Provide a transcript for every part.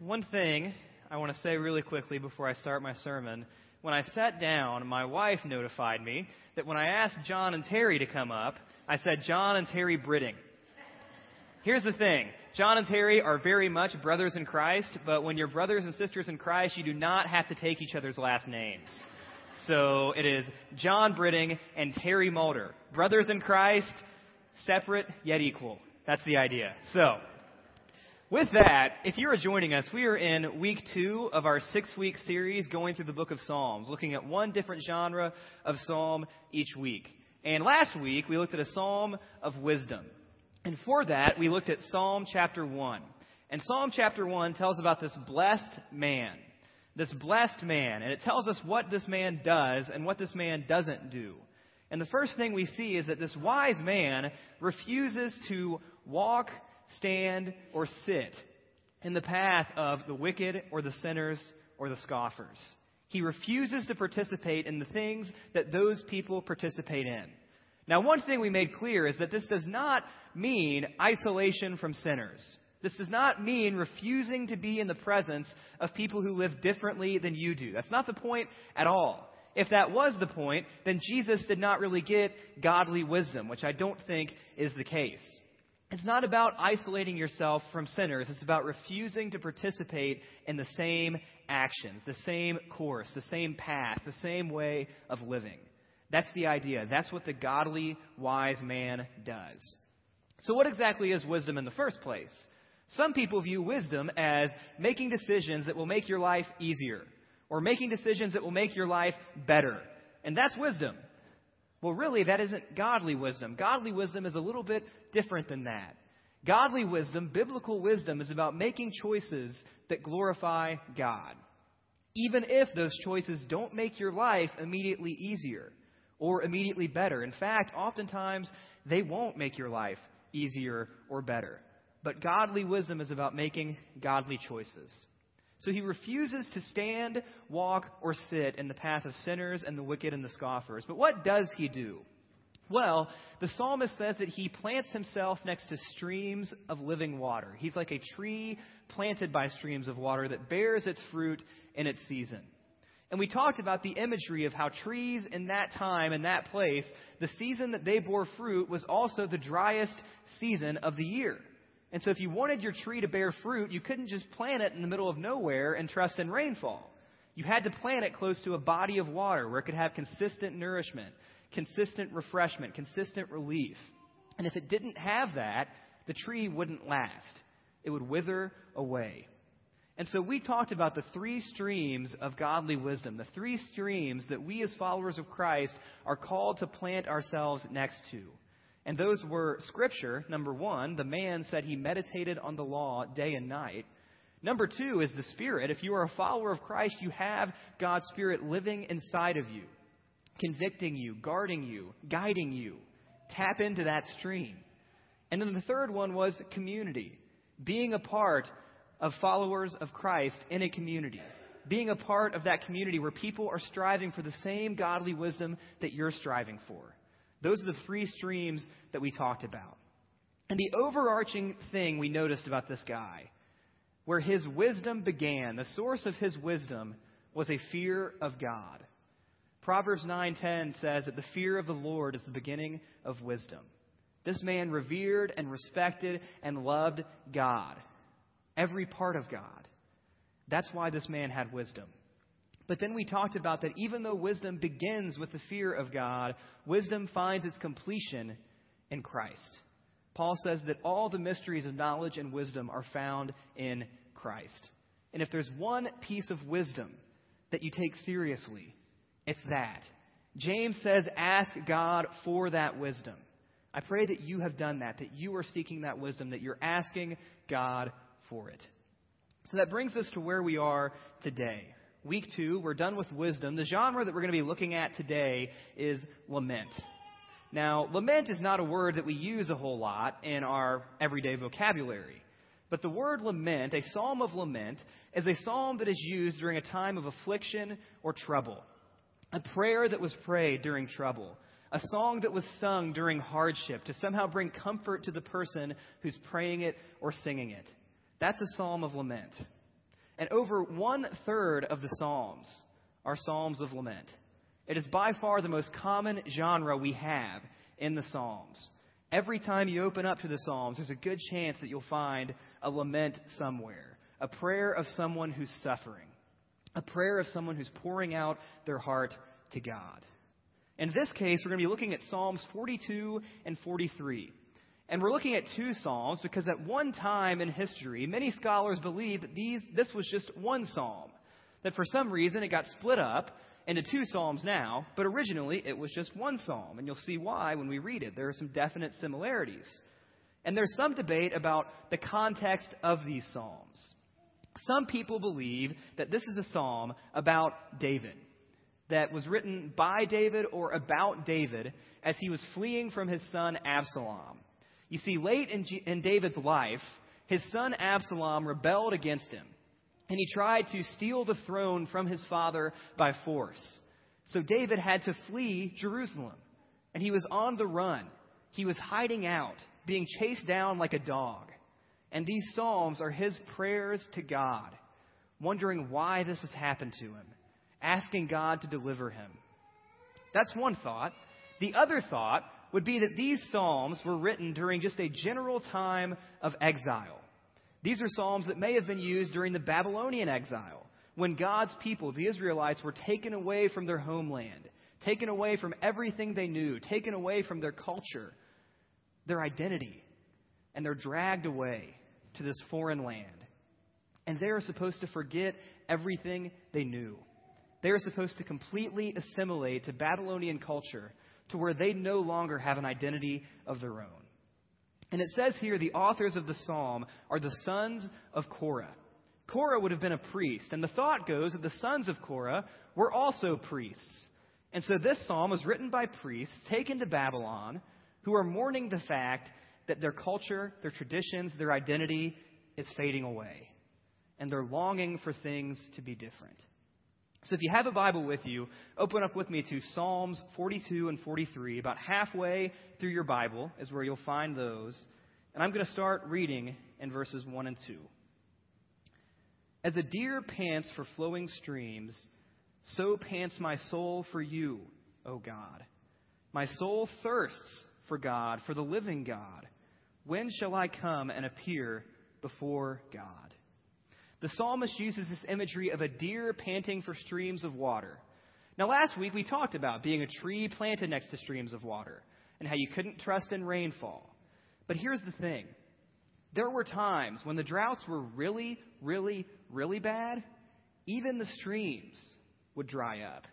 One thing I want to say really quickly before I start my sermon. When I sat down, my wife notified me that when I asked John and Terry to come up, I said John and Terry Britting. Here's the thing. John and Terry are very much brothers in Christ, but when you're brothers and sisters in Christ, you do not have to take each other's last names. So it is John Britting and Terry Mulder. Brothers in Christ, separate yet equal. That's the idea. So, with that, if you are joining us, we are in week two of our six week series going through the book of Psalms, looking at one different genre of psalm each week. And last week, we looked at a psalm of wisdom. And for that, we looked at Psalm chapter 1. And Psalm chapter 1 tells about this blessed man. This blessed man. And it tells us what this man does and what this man doesn't do. And the first thing we see is that this wise man refuses to walk, stand, or sit in the path of the wicked or the sinners or the scoffers. He refuses to participate in the things that those people participate in. Now, one thing we made clear is that this does not mean isolation from sinners. This does not mean refusing to be in the presence of people who live differently than you do. That's not the point at all. If that was the point, then Jesus did not really get godly wisdom, which I don't think is the case. It's not about isolating yourself from sinners. It's about refusing to participate in the same actions, the same course, the same path, the same way of living. That's the idea. That's what the godly, wise man does. So, what exactly is wisdom in the first place? Some people view wisdom as making decisions that will make your life easier, or making decisions that will make your life better. And that's wisdom. Well, really, that isn't godly wisdom. Godly wisdom is a little bit different than that. Godly wisdom, biblical wisdom, is about making choices that glorify God. Even if those choices don't make your life immediately easier or immediately better. In fact, oftentimes they won't make your life easier, or better. But godly wisdom is about making godly choices. So he refuses to stand, walk, or sit in the path of sinners and the wicked and the scoffers. But what does he do? Well, the psalmist says that he plants himself next to streams of living water. He's like a tree planted by streams of water that bears its fruit in its season. And we talked about the imagery of how trees in that time and that place, the season that they bore fruit was also the driest season of the year. And so if you wanted your tree to bear fruit, you couldn't just plant it in the middle of nowhere and trust in rainfall. You had to plant it close to a body of water where it could have consistent nourishment, consistent refreshment, consistent relief. And if it didn't have that, the tree wouldn't last. It would wither away. And so we talked about the three streams of godly wisdom, the three streams that we as followers of Christ are called to plant ourselves next to. And those were Scripture, number one. The man said he meditated on the law day and night. Number two is the Spirit. If you are a follower of Christ, you have God's Spirit living inside of you, convicting you, guarding you, guiding you. Tap into that stream. And then the third one was community, being a part of followers of Christ in a community. Being a part of that community where people are striving for the same godly wisdom that you're striving for. Those are the three streams that we talked about. And the overarching thing we noticed about this guy, where his wisdom began, the source of his wisdom was a fear of God. Proverbs 9:10 says that the fear of the Lord is the beginning of wisdom. This man revered and respected and loved God every part of God. That's why this man had wisdom. But then we talked about that even though wisdom begins with the fear of God, wisdom finds its completion in Christ. Paul says that all the mysteries of knowledge and wisdom are found in Christ. And if there's one piece of wisdom that you take seriously, it's that. James says, ask God for that wisdom. I pray that you have done that, that you are seeking that wisdom, that you're asking God for it. So that brings us to where we are today. Week two, we're done with wisdom. The genre that we're going to be looking at today is lament. Now, lament is not a word that we use a whole lot in our everyday vocabulary. But the word lament, a psalm of lament, is a psalm that is used during a time of affliction or trouble. A prayer that was prayed during trouble. A song that was sung during hardship to somehow bring comfort to the person who's praying it or singing it. That's a psalm of lament. And over one third of the Psalms are Psalms of lament. It is by far the most common genre we have in the Psalms. Every time you open up to the Psalms, there's a good chance that you'll find a lament somewhere, a prayer of someone who's suffering, a prayer of someone who's pouring out their heart to God. In this case, we're going to be looking at Psalms 42 and 43. And we're looking at two Psalms because at one time in history, many scholars believe that these, this was just one Psalm. That for some reason it got split up into two Psalms now, but originally it was just one Psalm. And you'll see why when we read it. There are some definite similarities. And there's some debate about the context of these Psalms. Some people believe that this is a Psalm about David, that was written by David or about David as he was fleeing from his son Absalom. You see, late in, G- in David's life, his son Absalom rebelled against him, and he tried to steal the throne from his father by force. So David had to flee Jerusalem, and he was on the run. He was hiding out, being chased down like a dog. And these Psalms are his prayers to God, wondering why this has happened to him, asking God to deliver him. That's one thought. The other thought would be that these Psalms were written during just a general time of exile. These are Psalms that may have been used during the Babylonian exile, when God's people, the Israelites, were taken away from their homeland, taken away from everything they knew, taken away from their culture, their identity, and they're dragged away to this foreign land. And they are supposed to forget everything they knew. They are supposed to completely assimilate to Babylonian culture to where they no longer have an identity of their own. And it says here the authors of the psalm are the sons of Korah. Korah would have been a priest, and the thought goes that the sons of Korah were also priests. And so this psalm was written by priests taken to Babylon who are mourning the fact that their culture, their traditions, their identity is fading away. And they're longing for things to be different. So if you have a Bible with you, open up with me to Psalms 42 and 43. About halfway through your Bible is where you'll find those. And I'm going to start reading in verses 1 and 2. As a deer pants for flowing streams, so pants my soul for you, O God. My soul thirsts for God, for the living God. When shall I come and appear before God? The psalmist uses this imagery of a deer panting for streams of water. Now, last week we talked about being a tree planted next to streams of water and how you couldn't trust in rainfall. But here's the thing there were times when the droughts were really, really, really bad, even the streams would dry up.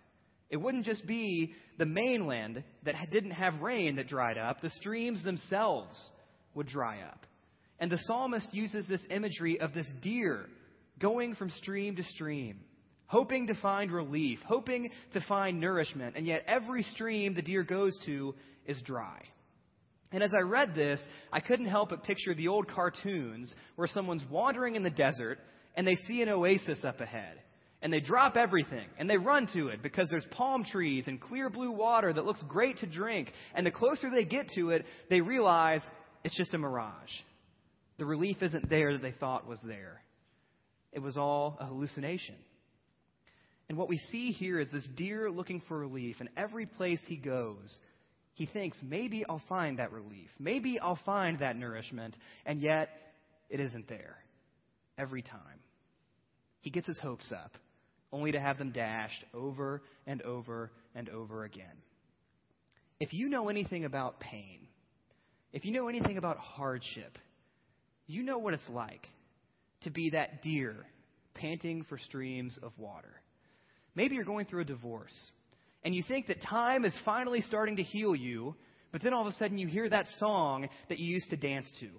It wouldn't just be the mainland that didn't have rain that dried up, the streams themselves would dry up. And the psalmist uses this imagery of this deer going from stream to stream, hoping to find relief, hoping to find nourishment, and yet every stream the deer goes to is dry. And as I read this, I couldn't help but picture the old cartoons where someone's wandering in the desert and they see an oasis up ahead. And they drop everything and they run to it because there's palm trees and clear blue water that looks great to drink. And the closer they get to it, they realize it's just a mirage. The relief isn't there that they thought was there. It was all a hallucination. And what we see here is this deer looking for relief, and every place he goes, he thinks, maybe I'll find that relief. Maybe I'll find that nourishment, and yet it isn't there every time. He gets his hopes up, only to have them dashed over and over and over again. If you know anything about pain, if you know anything about hardship, you know what it's like to be that deer panting for streams of water. Maybe you're going through a divorce and you think that time is finally starting to heal you, but then all of a sudden you hear that song that you used to dance to.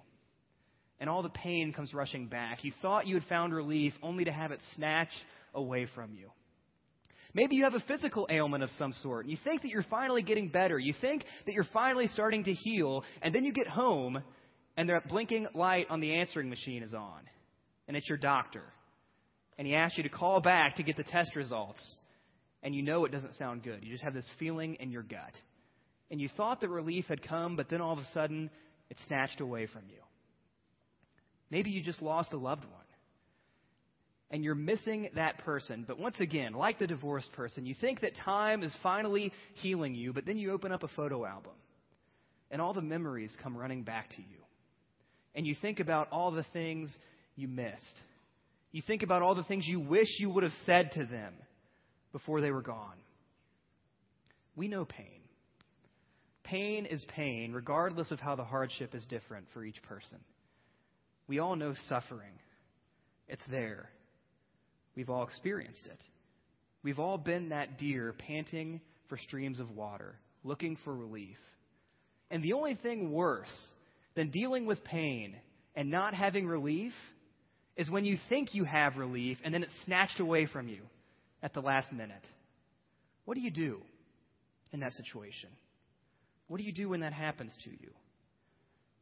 And all the pain comes rushing back. You thought you had found relief only to have it snatched away from you. Maybe you have a physical ailment of some sort, and you think that you're finally getting better. You think that you're finally starting to heal, and then you get home, and the blinking light on the answering machine is on and it's your doctor, and he asks you to call back to get the test results, and you know it doesn't sound good. You just have this feeling in your gut. And you thought that relief had come, but then all of a sudden, it's snatched away from you. Maybe you just lost a loved one. and you're missing that person. But once again, like the divorced person, you think that time is finally healing you, but then you open up a photo album and all the memories come running back to you. And you think about all the things you missed. You think about all the things you wish you would have said to them before they were gone. We know pain. Pain is pain, regardless of how the hardship is different for each person. We all know suffering. It's there. We've all experienced it. We've all been that deer panting for streams of water, looking for relief. And the only thing worse than dealing with pain and not having relief is when you think you have relief and then it's snatched away from you at the last minute. What do you do in that situation? What do you do when that happens to you?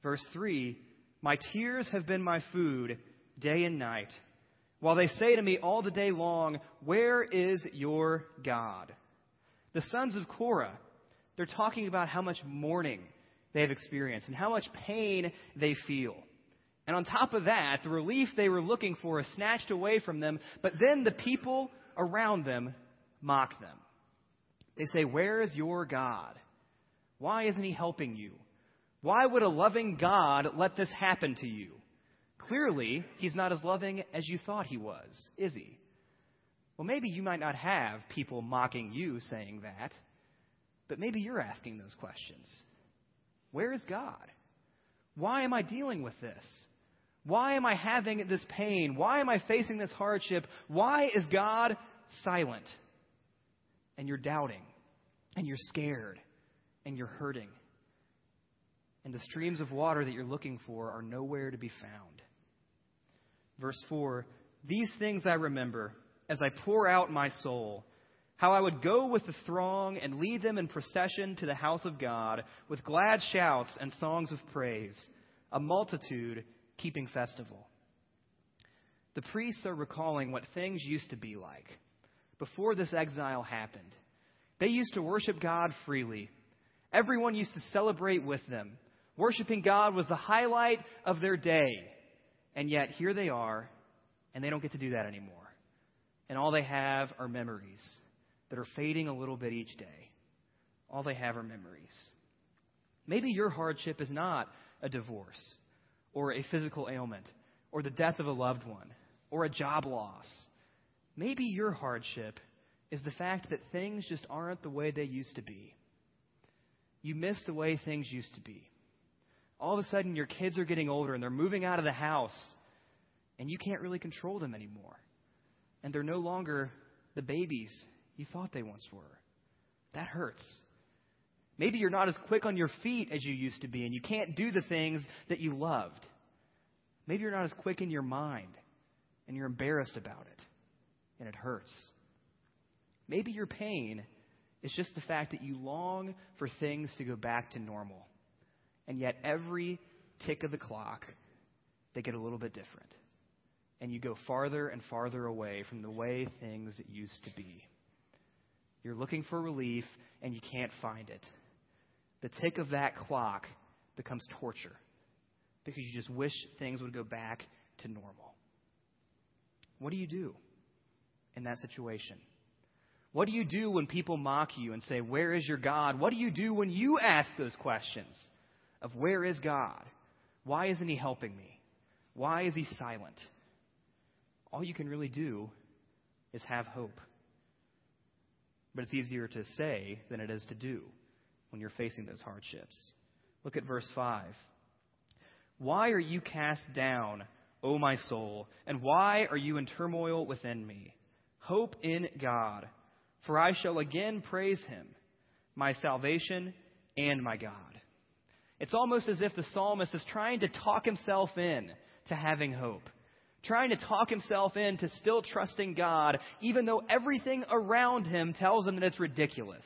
Verse 3 My tears have been my food day and night while they say to me all the day long, Where is your God? The sons of Korah, they're talking about how much mourning they have experienced and how much pain they feel. And on top of that, the relief they were looking for is snatched away from them, but then the people around them mock them. They say, Where is your God? Why isn't he helping you? Why would a loving God let this happen to you? Clearly, he's not as loving as you thought he was, is he? Well, maybe you might not have people mocking you saying that, but maybe you're asking those questions. Where is God? Why am I dealing with this? Why am I having this pain? Why am I facing this hardship? Why is God silent? And you're doubting, and you're scared, and you're hurting. And the streams of water that you're looking for are nowhere to be found. Verse 4 These things I remember as I pour out my soul. How I would go with the throng and lead them in procession to the house of God with glad shouts and songs of praise, a multitude keeping festival. The priests are recalling what things used to be like before this exile happened. They used to worship God freely. Everyone used to celebrate with them. Worshiping God was the highlight of their day. And yet, here they are, and they don't get to do that anymore. And all they have are memories that are fading a little bit each day. All they have are memories. Maybe your hardship is not a divorce, or a physical ailment, or the death of a loved one, or a job loss. Maybe your hardship is the fact that things just aren't the way they used to be. You miss the way things used to be all of a sudden your kids are getting older and they're moving out of the house and you can't really control them anymore. And they're no longer the babies you thought they once were. That hurts. Maybe you're not as quick on your feet as you used to be and you can't do the things that you loved. Maybe you're not as quick in your mind and you're embarrassed about it and it hurts. Maybe your pain is just the fact that you long for things to go back to normal. And yet, every tick of the clock, they get a little bit different. And you go farther and farther away from the way things used to be. You're looking for relief, and you can't find it. The tick of that clock becomes torture because you just wish things would go back to normal. What do you do in that situation? What do you do when people mock you and say, Where is your God? What do you do when you ask those questions? of where is God? Why isn't He helping me? Why is He silent? All you can really do is have hope. But it's easier to say than it is to do when you're facing those hardships. Look at verse 5. Why are you cast down, O my soul? And why are you in turmoil within me? Hope in God, for I shall again praise him, my salvation and my God. It's almost as if the psalmist is trying to talk himself in to having hope, trying to talk himself in to still trusting God, even though everything around him tells him that it's ridiculous.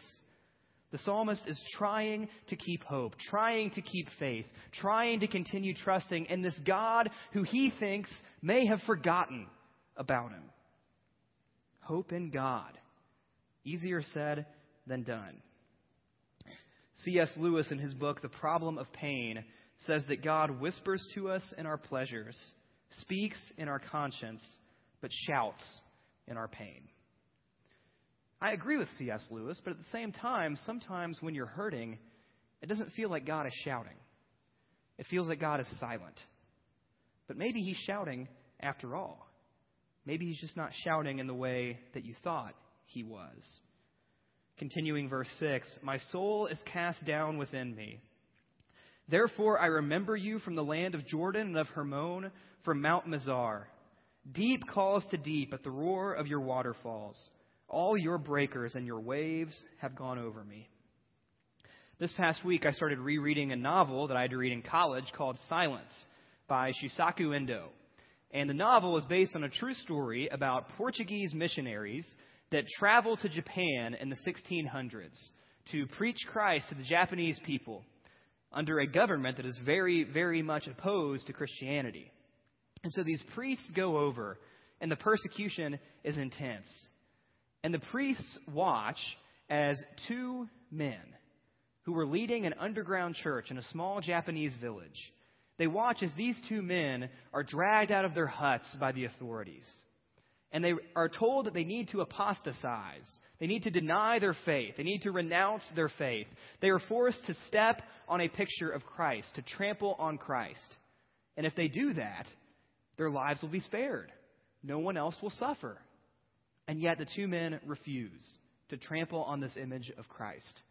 The psalmist is trying to keep hope, trying to keep faith, trying to continue trusting in this God who he thinks may have forgotten about him. Hope in God. Easier said than done. C.S. Lewis, in his book, The Problem of Pain, says that God whispers to us in our pleasures, speaks in our conscience, but shouts in our pain. I agree with C.S. Lewis, but at the same time, sometimes when you're hurting, it doesn't feel like God is shouting. It feels like God is silent. But maybe He's shouting after all. Maybe He's just not shouting in the way that you thought He was. Continuing verse 6 My soul is cast down within me. Therefore I remember you from the land of Jordan and of Hermon, from Mount Mizar. Deep calls to deep at the roar of your waterfalls. All your breakers and your waves have gone over me. This past week, I started rereading a novel that I had to read in college called Silence by Shusaku Endo. And the novel is based on a true story about Portuguese missionaries that traveled to Japan in the 1600s to preach Christ to the Japanese people under a government that is very, very much opposed to Christianity. And so these priests go over, and the persecution is intense. And the priests watch as two men who were leading an underground church in a small Japanese village. They watch as these two men are dragged out of their huts by the authorities. And they are told that they need to apostatize. They need to deny their faith. They need to renounce their faith. They are forced to step on a picture of Christ, to trample on Christ. And if they do that, their lives will be spared. No one else will suffer. And yet the two men refuse to trample on this image of Christ.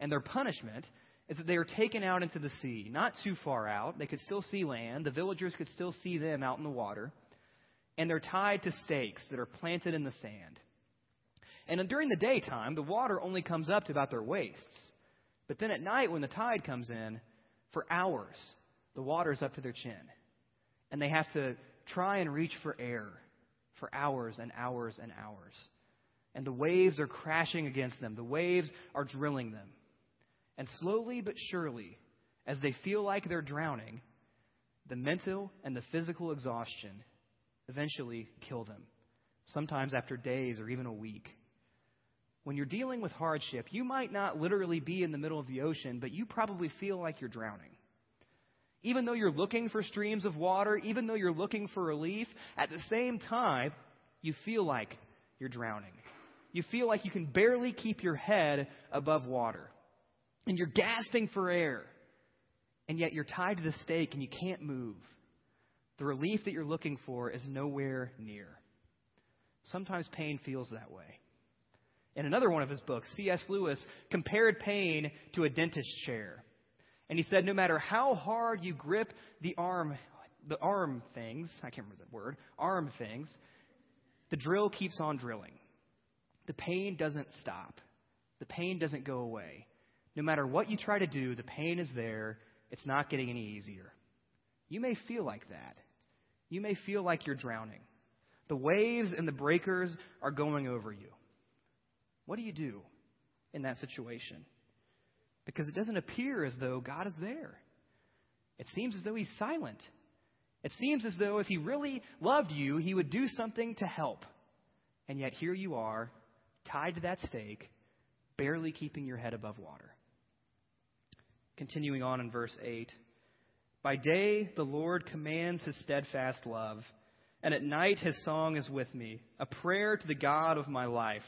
And their punishment is that they are taken out into the sea, not too far out. They could still see land. The villagers could still see them out in the water. And they're tied to stakes that are planted in the sand. And during the daytime, the water only comes up to about their waists. But then at night, when the tide comes in, for hours, the water's up to their chin. And they have to try and reach for air for hours and hours and hours. And the waves are crashing against them, the waves are drilling them. And slowly but surely, as they feel like they're drowning, the mental and the physical exhaustion eventually kill them, sometimes after days or even a week. When you're dealing with hardship, you might not literally be in the middle of the ocean, but you probably feel like you're drowning. Even though you're looking for streams of water, even though you're looking for relief, at the same time, you feel like you're drowning. You feel like you can barely keep your head above water. And you're gasping for air. And yet you're tied to the stake and you can't move. The relief that you're looking for is nowhere near. Sometimes pain feels that way. In another one of his books, C.S. Lewis compared pain to a dentist chair. And he said, no matter how hard you grip the arm, the arm things, I can't remember the word, arm things, the drill keeps on drilling. The pain doesn't stop. The pain doesn't go away. No matter what you try to do, the pain is there. It's not getting any easier. You may feel like that. You may feel like you're drowning. The waves and the breakers are going over you. What do you do in that situation? Because it doesn't appear as though God is there. It seems as though He's silent. It seems as though if He really loved you, He would do something to help. And yet here you are, tied to that stake, barely keeping your head above water. Continuing on in verse 8 By day the Lord commands His steadfast love, and at night His song is with me, a prayer to the God of my life.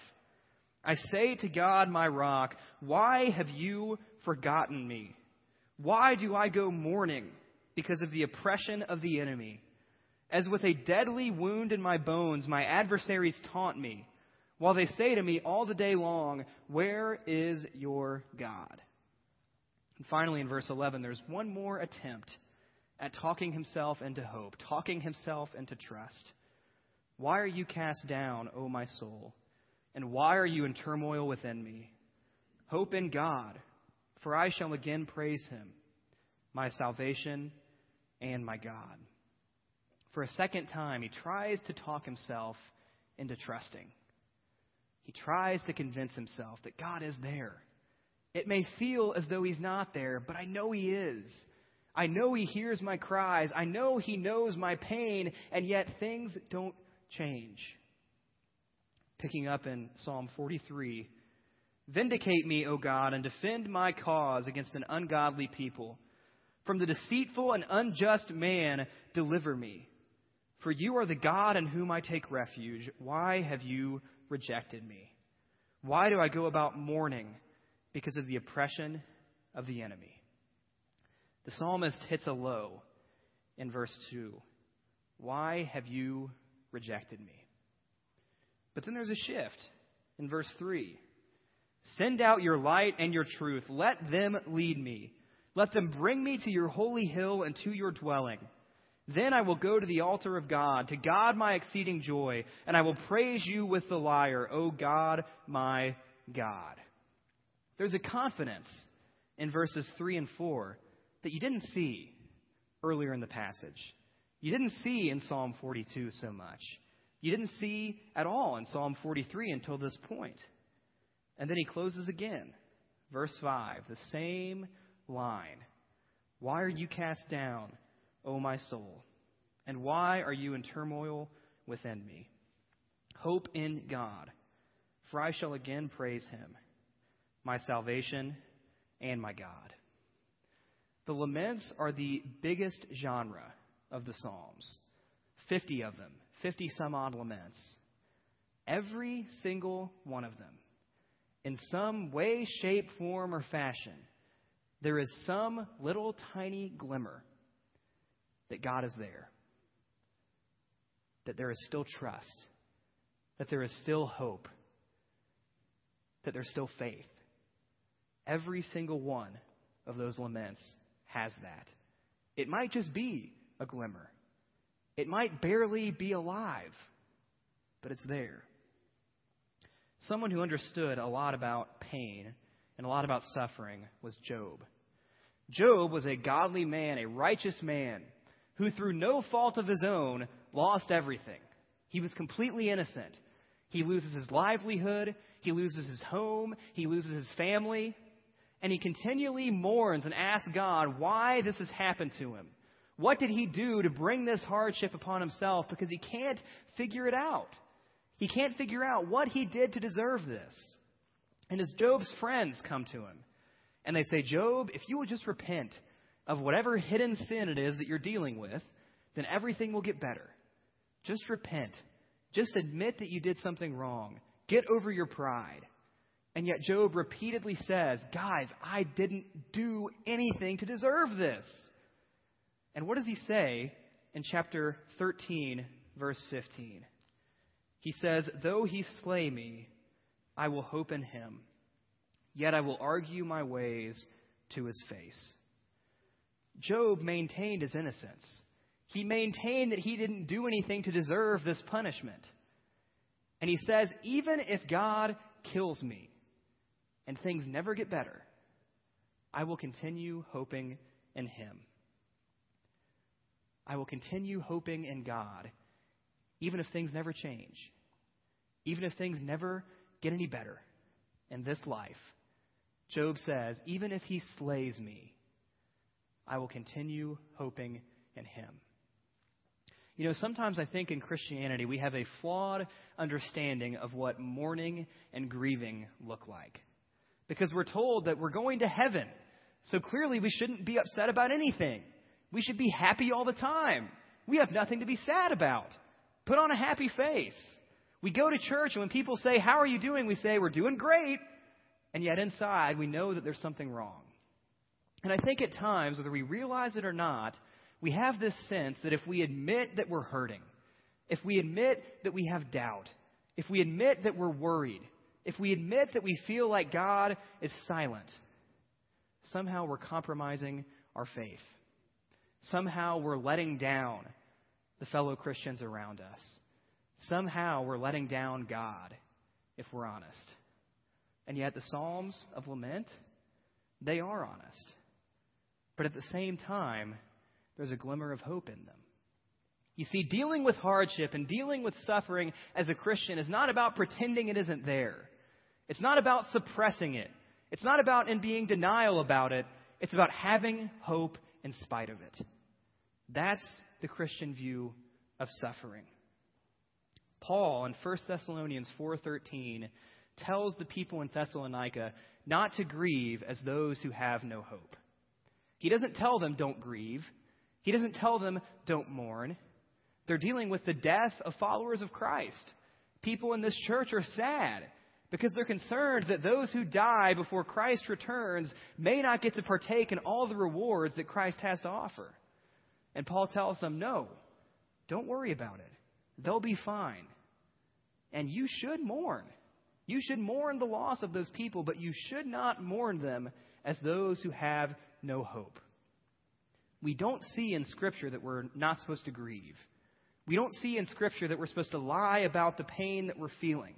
I say to God, my rock, why have you forgotten me? Why do I go mourning because of the oppression of the enemy? As with a deadly wound in my bones, my adversaries taunt me, while they say to me all the day long, Where is your God? And finally, in verse 11, there's one more attempt at talking himself into hope, talking himself into trust. Why are you cast down, O my soul? And why are you in turmoil within me? Hope in God, for I shall again praise him, my salvation and my God. For a second time, he tries to talk himself into trusting. He tries to convince himself that God is there. It may feel as though he's not there, but I know he is. I know he hears my cries. I know he knows my pain, and yet things don't change picking up in Psalm 43 Vindicate me, O God, and defend my cause against an ungodly people. From the deceitful and unjust man, deliver me. For you are the God in whom I take refuge. Why have you rejected me? Why do I go about mourning because of the oppression of the enemy? The psalmist hits a low in verse 2. Why have you rejected me? But then there's a shift in verse 3. Send out your light and your truth. Let them lead me. Let them bring me to your holy hill and to your dwelling. Then I will go to the altar of God, to God my exceeding joy, and I will praise you with the lyre, O God, my God. There's a confidence in verses 3 and 4 that you didn't see earlier in the passage. You didn't see in Psalm 42 so much. You didn't see at all in Psalm 43 until this point. And then he closes again. Verse 5, the same line. Why are you cast down, O my soul? And why are you in turmoil within me? Hope in God, for I shall again praise him, my salvation and my God. The laments are the biggest genre of the Psalms 50 of them, 50 some odd laments. Every single one of them, in some way, shape, form, or fashion, there is some little tiny glimmer that God is there, that there is still trust, that there is still hope, that there's still faith. Every single one of those laments has that. It might just be a glimmer, it might barely be alive, but it's there. Someone who understood a lot about pain and a lot about suffering was Job. Job was a godly man, a righteous man, who through no fault of his own lost everything. He was completely innocent. He loses his livelihood, he loses his home, he loses his family, and he continually mourns and asks God why this has happened to him. What did he do to bring this hardship upon himself? Because he can't figure it out. He can't figure out what he did to deserve this. And as Job's friends come to him and they say, Job, if you will just repent of whatever hidden sin it is that you're dealing with, then everything will get better. Just repent. Just admit that you did something wrong. Get over your pride. And yet Job repeatedly says, Guys, I didn't do anything to deserve this. And what does he say in chapter 13, verse 15? He says, Though he slay me, I will hope in him. Yet I will argue my ways to his face. Job maintained his innocence. He maintained that he didn't do anything to deserve this punishment. And he says, Even if God kills me and things never get better, I will continue hoping in him. I will continue hoping in God, even if things never change, even if things never get any better in this life. Job says, Even if he slays me, I will continue hoping in him. You know, sometimes I think in Christianity we have a flawed understanding of what mourning and grieving look like. Because we're told that we're going to heaven. So clearly we shouldn't be upset about anything. We should be happy all the time. We have nothing to be sad about. Put on a happy face. We go to church, and when people say, How are you doing? we say, We're doing great. And yet inside, we know that there's something wrong. And I think at times, whether we realize it or not, we have this sense that if we admit that we're hurting, if we admit that we have doubt, if we admit that we're worried, if we admit that we feel like God is silent, somehow we're compromising our faith somehow we're letting down the fellow Christians around us. Somehow we're letting down God, if we're honest. And yet the Psalms of lament, they are honest. But at the same time, there's a glimmer of hope in them. You see, dealing with hardship and dealing with suffering as a Christian is not about pretending it isn't there. It's not about suppressing it. It's not about in being denial about it. It's about having hope in spite of it. That's the Christian view of suffering. Paul in 1 Thessalonians 4:13 tells the people in Thessalonica not to grieve as those who have no hope. He doesn't tell them don't grieve. He doesn't tell them don't mourn. They're dealing with the death of followers of Christ. People in this church are sad because they're concerned that those who die before Christ returns may not get to partake in all the rewards that Christ has to offer. And Paul tells them, no, don't worry about it. They'll be fine. And you should mourn. You should mourn the loss of those people, but you should not mourn them as those who have no hope. We don't see in Scripture that we're not supposed to grieve. We don't see in Scripture that we're supposed to lie about the pain that we're feeling.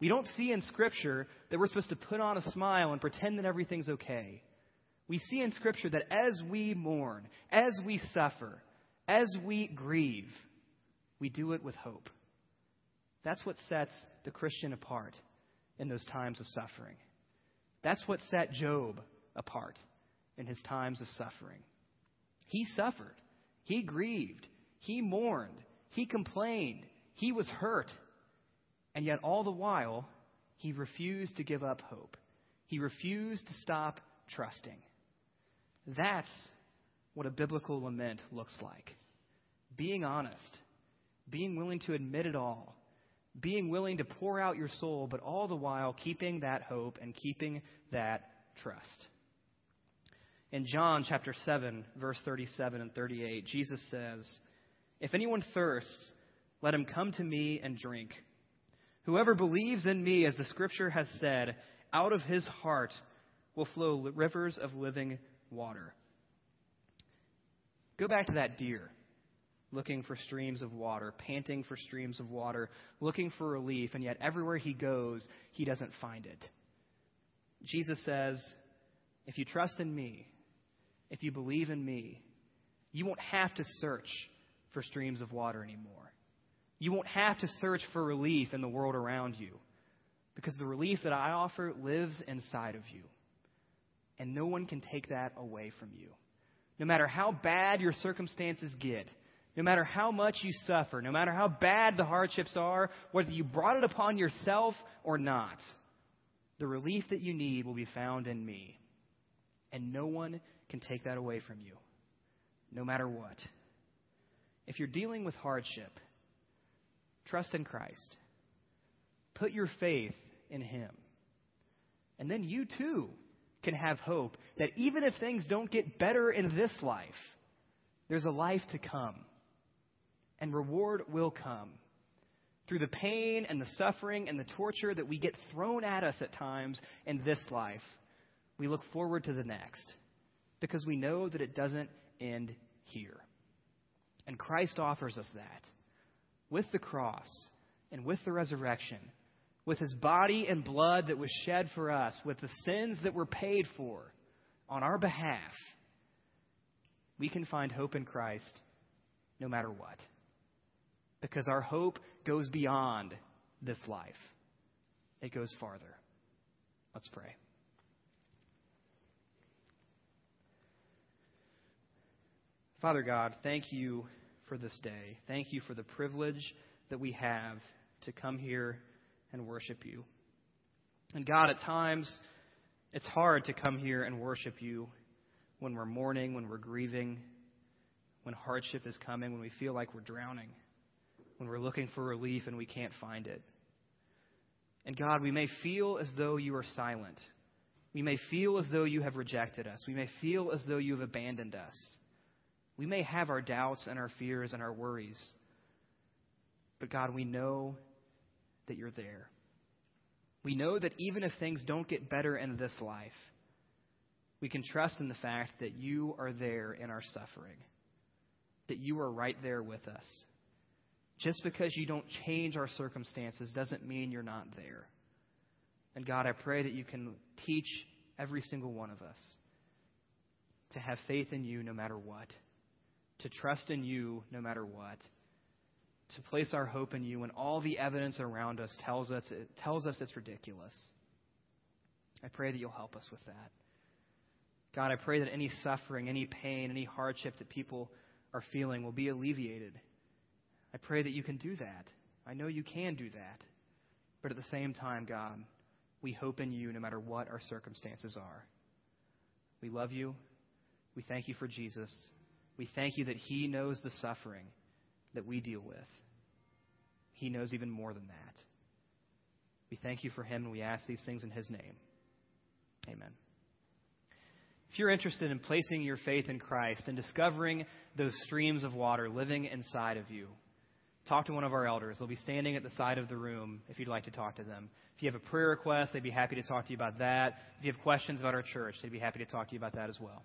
We don't see in Scripture that we're supposed to put on a smile and pretend that everything's okay. We see in Scripture that as we mourn, as we suffer, as we grieve, we do it with hope. That's what sets the Christian apart in those times of suffering. That's what set Job apart in his times of suffering. He suffered, he grieved, he mourned, he complained. He was hurt. And yet, all the while, he refused to give up hope. He refused to stop trusting. That's what a biblical lament looks like being honest, being willing to admit it all, being willing to pour out your soul, but all the while keeping that hope and keeping that trust. In John chapter 7, verse 37 and 38, Jesus says, if anyone thirsts, let him come to me and drink. Whoever believes in me, as the scripture has said, out of his heart will flow rivers of living water. Go back to that deer looking for streams of water, panting for streams of water, looking for relief, and yet everywhere he goes, he doesn't find it. Jesus says, If you trust in me, if you believe in me, you won't have to search for streams of water anymore. You won't have to search for relief in the world around you because the relief that I offer lives inside of you. And no one can take that away from you. No matter how bad your circumstances get, no matter how much you suffer, no matter how bad the hardships are, whether you brought it upon yourself or not, the relief that you need will be found in me. And no one can take that away from you, no matter what. If you're dealing with hardship, trust in Christ. Put your faith in Him. And then you too can have hope that even if things don't get better in this life, there's a life to come. And reward will come. Through the pain and the suffering and the torture that we get thrown at us at times in this life, we look forward to the next because we know that it doesn't end here. And Christ offers us that with the cross and with the resurrection, with his body and blood that was shed for us, with the sins that were paid for on our behalf. We can find hope in Christ no matter what. Because our hope goes beyond this life, it goes farther. Let's pray. Father God, thank you for this day. Thank you for the privilege that we have to come here and worship you. And God, at times, it's hard to come here and worship you when we're mourning, when we're grieving, when hardship is coming, when we feel like we're drowning, when we're looking for relief and we can't find it. And God, we may feel as though you are silent. We may feel as though you have rejected us. We may feel as though you have abandoned us. We may have our doubts and our fears and our worries, but God, we know that you're there. We know that even if things don't get better in this life, we can trust in the fact that you are there in our suffering, that you are right there with us. Just because you don't change our circumstances doesn't mean you're not there. And God, I pray that you can teach every single one of us to have faith in you no matter what to trust in you no matter what, to place our hope in you when all the evidence around us tells us, it tells us it's ridiculous. I pray that you'll help us with that. God, I pray that any suffering, any pain, any hardship that people are feeling will be alleviated. I pray that you can do that. I know you can do that. But at the same time, God, we hope in you no matter what our circumstances are. We love you. We thank you for Jesus. We thank you that He knows the suffering, that we deal with. He knows even more than that. We thank you for him and we ask these things in his name. Amen. If you're interested in placing your faith in Christ and discovering those streams of water living inside of you, talk to one of our elders. They'll be standing at the side of the room if you'd like to talk to them. If you have a prayer request, they'd be happy to talk to you about that. If you have questions about our church, they'd be happy to talk to you about that as well.